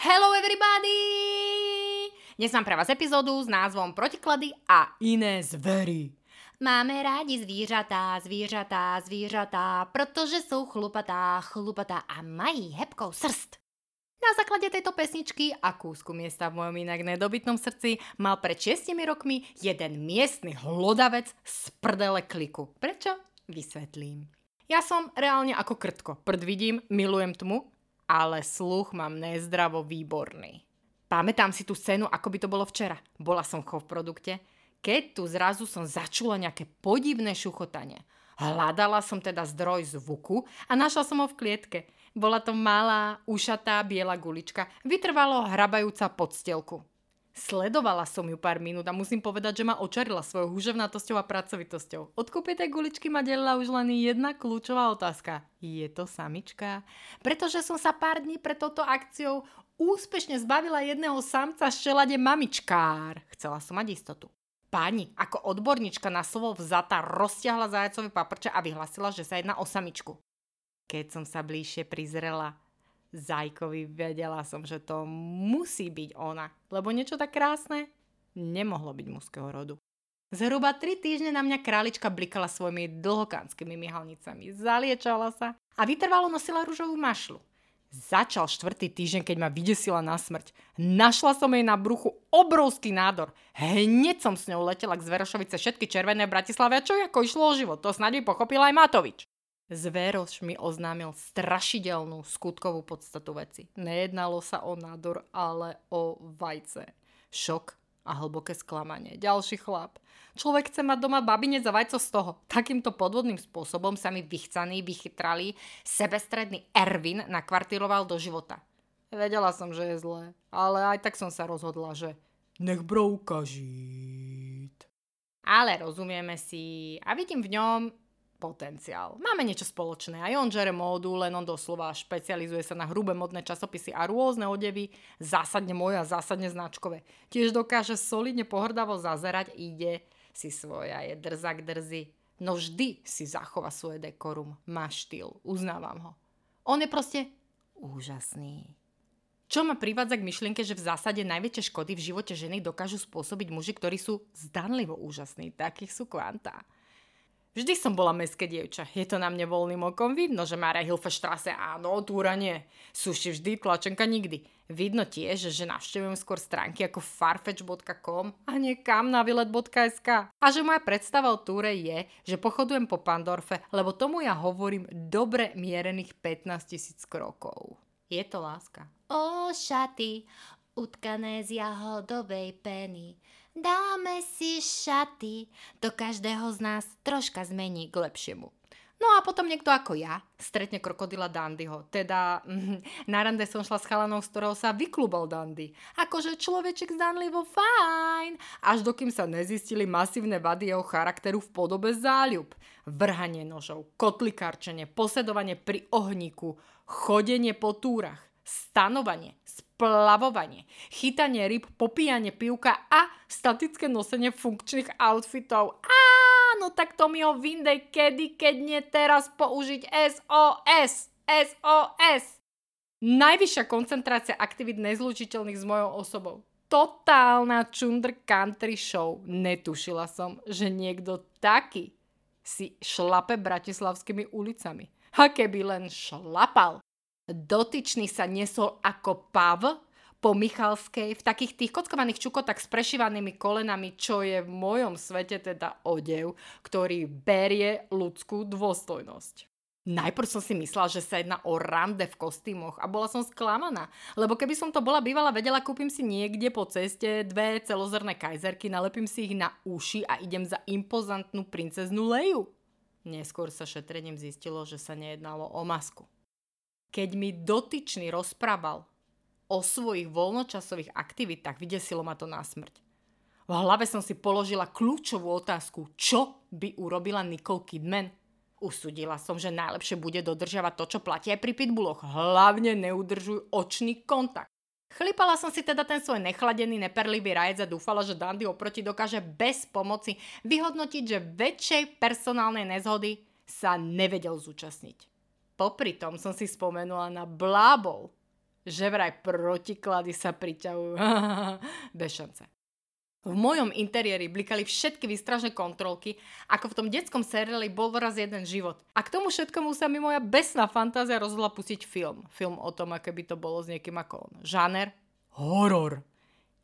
Hello everybody! Dnes mám pre vás epizódu s názvom Protiklady a iné zvery. Máme rádi zvířatá, zvířatá, zvířatá, protože jsou chlupatá, chlupatá a mají hebkou srst. Na základe tejto pesničky a kúsku miesta v mojom inak nedobytnom srdci mal pred 6 rokmi jeden miestny hlodavec z prdele kliku. Prečo? Vysvetlím. Ja som reálne ako krtko. Prd vidím, milujem tmu, ale sluch mám nezdravo výborný. Pamätám si tú scénu, ako by to bolo včera. Bola som v produkte, keď tu zrazu som začula nejaké podivné šuchotanie. Hľadala som teda zdroj zvuku a našla som ho v klietke. Bola to malá, ušatá biela gulička, vytrvalo hrabajúca pod stelku. Sledovala som ju pár minút a musím povedať, že ma očarila svojou húževnatosťou a pracovitosťou. Od kúpy tej guličky ma delila už len jedna kľúčová otázka. Je to samička? Pretože som sa pár dní pred touto akciou úspešne zbavila jedného samca z čelade mamičkár. Chcela som mať istotu. Pani, ako odborníčka na slovo vzata, rozťahla zajacové paprče a vyhlasila, že sa jedná o samičku. Keď som sa bližšie prizrela, Zajkovi vedela som, že to musí byť ona, lebo niečo tak krásne nemohlo byť mužského rodu. Zhruba tri týždne na mňa králička blikala svojimi dlhokánskymi myhalnicami, zaliečala sa a vytrvalo nosila rúžovú mašlu. Začal štvrtý týždeň, keď ma vydesila na smrť. Našla som jej na bruchu obrovský nádor. Hneď som s ňou letela k Zverošovice všetky červené v Bratislave čo ako išlo o život, to snad by pochopil aj Matovič. Zveroš mi oznámil strašidelnú skutkovú podstatu veci. Nejednalo sa o nádor, ale o vajce. Šok a hlboké sklamanie. Ďalší chlap. Človek chce mať doma babinec a vajco z toho. Takýmto podvodným spôsobom sa mi vychcaný, vychytralý, sebestredný Ervin nakvartiroval do života. Vedela som, že je zlé, ale aj tak som sa rozhodla, že nech brouka žít. Ale rozumieme si a vidím v ňom potenciál. Máme niečo spoločné. Aj on žere módu, len on doslova špecializuje sa na hrubé modné časopisy a rôzne odevy, zásadne moje a zásadne značkové. Tiež dokáže solidne pohrdavo zazerať, ide si svoja, je drzak drzy. No vždy si zachová svoje dekorum, má štýl, uznávam ho. On je proste úžasný. Čo ma privádza k myšlienke, že v zásade najväčšie škody v živote ženy dokážu spôsobiť muži, ktorí sú zdanlivo úžasní. Takých sú kvantá. Vždy som bola meské dievča. Je to na mne voľným okom vidno, že Mária Hilfestrasse áno, túra nie. Suši vždy, tlačenka nikdy. Vidno tiež, že navštevujem skôr stránky ako farfetch.com a nie kam na vylet.sk. A že moja predstava o túre je, že pochodujem po Pandorfe, lebo tomu ja hovorím dobre mierených 15 tisíc krokov. Je to láska. O šaty, utkané z jahodovej peny Dáme si šaty, to každého z nás troška zmení k lepšiemu. No a potom niekto ako ja stretne krokodila Dandyho. Teda mm, na rande som šla s chalanou, z ktorého sa vyklubol Dandy. Akože človeček zdanlivo fajn. Až dokým sa nezistili masívne vady jeho charakteru v podobe záľub. Vrhanie nožov, kotlikárčenie, posedovanie pri ohníku, chodenie po túrach, stanovanie, splavovanie, chytanie ryb, popíjanie pivka a statické nosenie funkčných outfitov. Áno, tak to mi ho vyndej kedy, keď nie teraz použiť SOS. SOS. Najvyššia koncentrácia aktivít nezlučiteľných s mojou osobou. Totálna čundr country show. Netušila som, že niekto taký si šlape bratislavskými ulicami. A keby len šlapal, Dotyčný sa nesol ako pav po Michalskej v takých tých kockovaných čukotách s prešivanými kolenami, čo je v mojom svete teda odev, ktorý berie ľudskú dôstojnosť. Najprv som si myslela, že sa jedná o rande v kostýmoch a bola som sklamaná, lebo keby som to bola bývala vedela, kúpim si niekde po ceste dve celozrné kajzerky, nalepím si ich na uši a idem za impozantnú princeznú Leju. Neskôr sa šetrením zistilo, že sa nejednalo o masku keď mi dotyčný rozprával o svojich voľnočasových aktivitách, vydesilo ma to na smrť. V hlave som si položila kľúčovú otázku, čo by urobila Nicole Kidman. Usudila som, že najlepšie bude dodržiavať to, čo platí aj pri pitbulloch. Hlavne neudržuj očný kontakt. Chlipala som si teda ten svoj nechladený, neperlivý rajec a dúfala, že Dandy oproti dokáže bez pomoci vyhodnotiť, že väčšej personálnej nezhody sa nevedel zúčastniť. Popri tom som si spomenula na blábol že vraj protiklady sa priťahujú. Bez šance. V mojom interiéri blikali všetky výstražné kontrolky, ako v tom detskom seriáli bol raz jeden život. A k tomu všetkomu sa mi moja besná fantázia rozhodla pustiť film. Film o tom, aké by to bolo s niekým ako on. Žáner? Horor.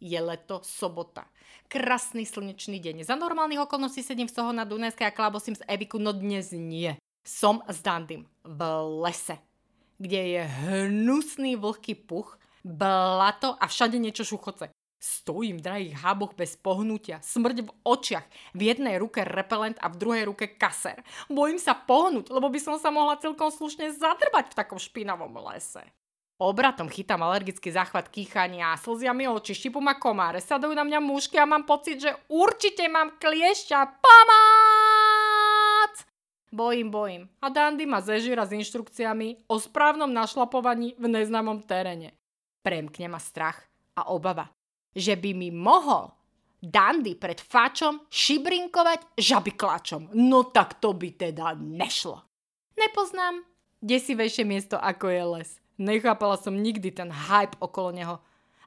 Je leto, sobota. Krásny slnečný deň. Za normálnych okolností sedím v toho na Dunajskej a klábosím z Eviku, no dnes nie. Som s Dandym v lese, kde je hnusný vlhký puch, blato a všade niečo šuchoce. Stojím v drahých háboch bez pohnutia, smrť v očiach, v jednej ruke repelent a v druhej ruke kaser. Bojím sa pohnúť, lebo by som sa mohla celkom slušne zadrbať v takom špinavom lese. Obratom chytám alergický záchvat kýchania, slzia mi oči, štipu ma komáre, sadajú na mňa mušky a mám pocit, že určite mám kliešťa. Pomác! Bojím, bojím. A Dandy ma zežíra s inštrukciami o správnom našlapovaní v neznámom teréne. Premkne ma strach a obava že by mi mohol Dandy pred fačom šibrinkovať žabyklačom. No tak to by teda nešlo. Nepoznám desivejšie miesto ako je les. Nechápala som nikdy ten hype okolo neho.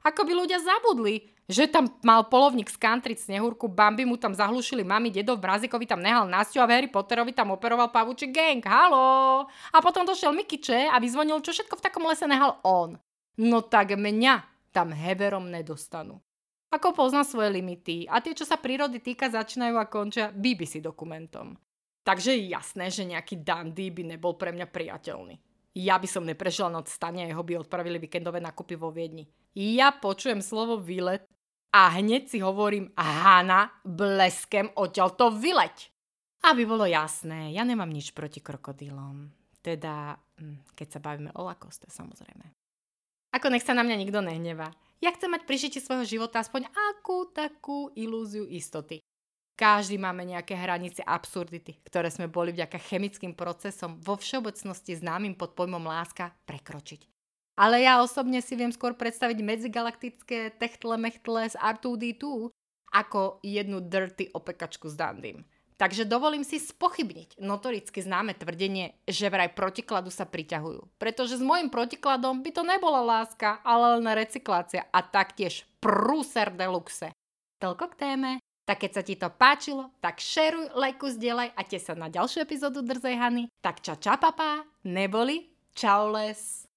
Ako by ľudia zabudli, že tam mal polovník z country snehúrku, Bambi mu tam zahlušili mami, dedo v Brazikovi tam nehal Nastiu a v Harry Potterovi tam operoval pavúči gang. Halo! A potom došiel Mikiče a vyzvonil, čo všetko v takom lese nehal on. No tak mňa tam heverom nedostanú. Ako pozná svoje limity a tie, čo sa prírody týka, začínajú a končia BBC dokumentom. Takže je jasné, že nejaký dandy by nebol pre mňa priateľný. Ja by som neprežila noc stane jeho by odpravili víkendové nakupy vo Viedni. Ja počujem slovo výlet a hneď si hovorím Hana, bleskem odtiaľto vyleť. Aby bolo jasné, ja nemám nič proti krokodílom. Teda, hm, keď sa bavíme o lakoste, samozrejme. Ako nech sa na mňa nikto nehnevá. Ja chcem mať pri žití svojho života aspoň akú takú ilúziu istoty. Každý máme nejaké hranice absurdity, ktoré sme boli vďaka chemickým procesom vo všeobecnosti známym pod pojmom láska prekročiť. Ale ja osobne si viem skôr predstaviť medzigalaktické techtle mechtle z R2D2 ako jednu dirty opekačku s Dandym. Takže dovolím si spochybniť notoricky známe tvrdenie, že vraj protikladu sa priťahujú. Pretože s môjim protikladom by to nebola láska, ale len recyklácia a taktiež prúser deluxe. Toľko k téme. Tak keď sa ti to páčilo, tak šeruj, lajku, zdieľaj a te sa na ďalšiu epizódu Drzej Hany. Tak ča ča papá, neboli, čau les.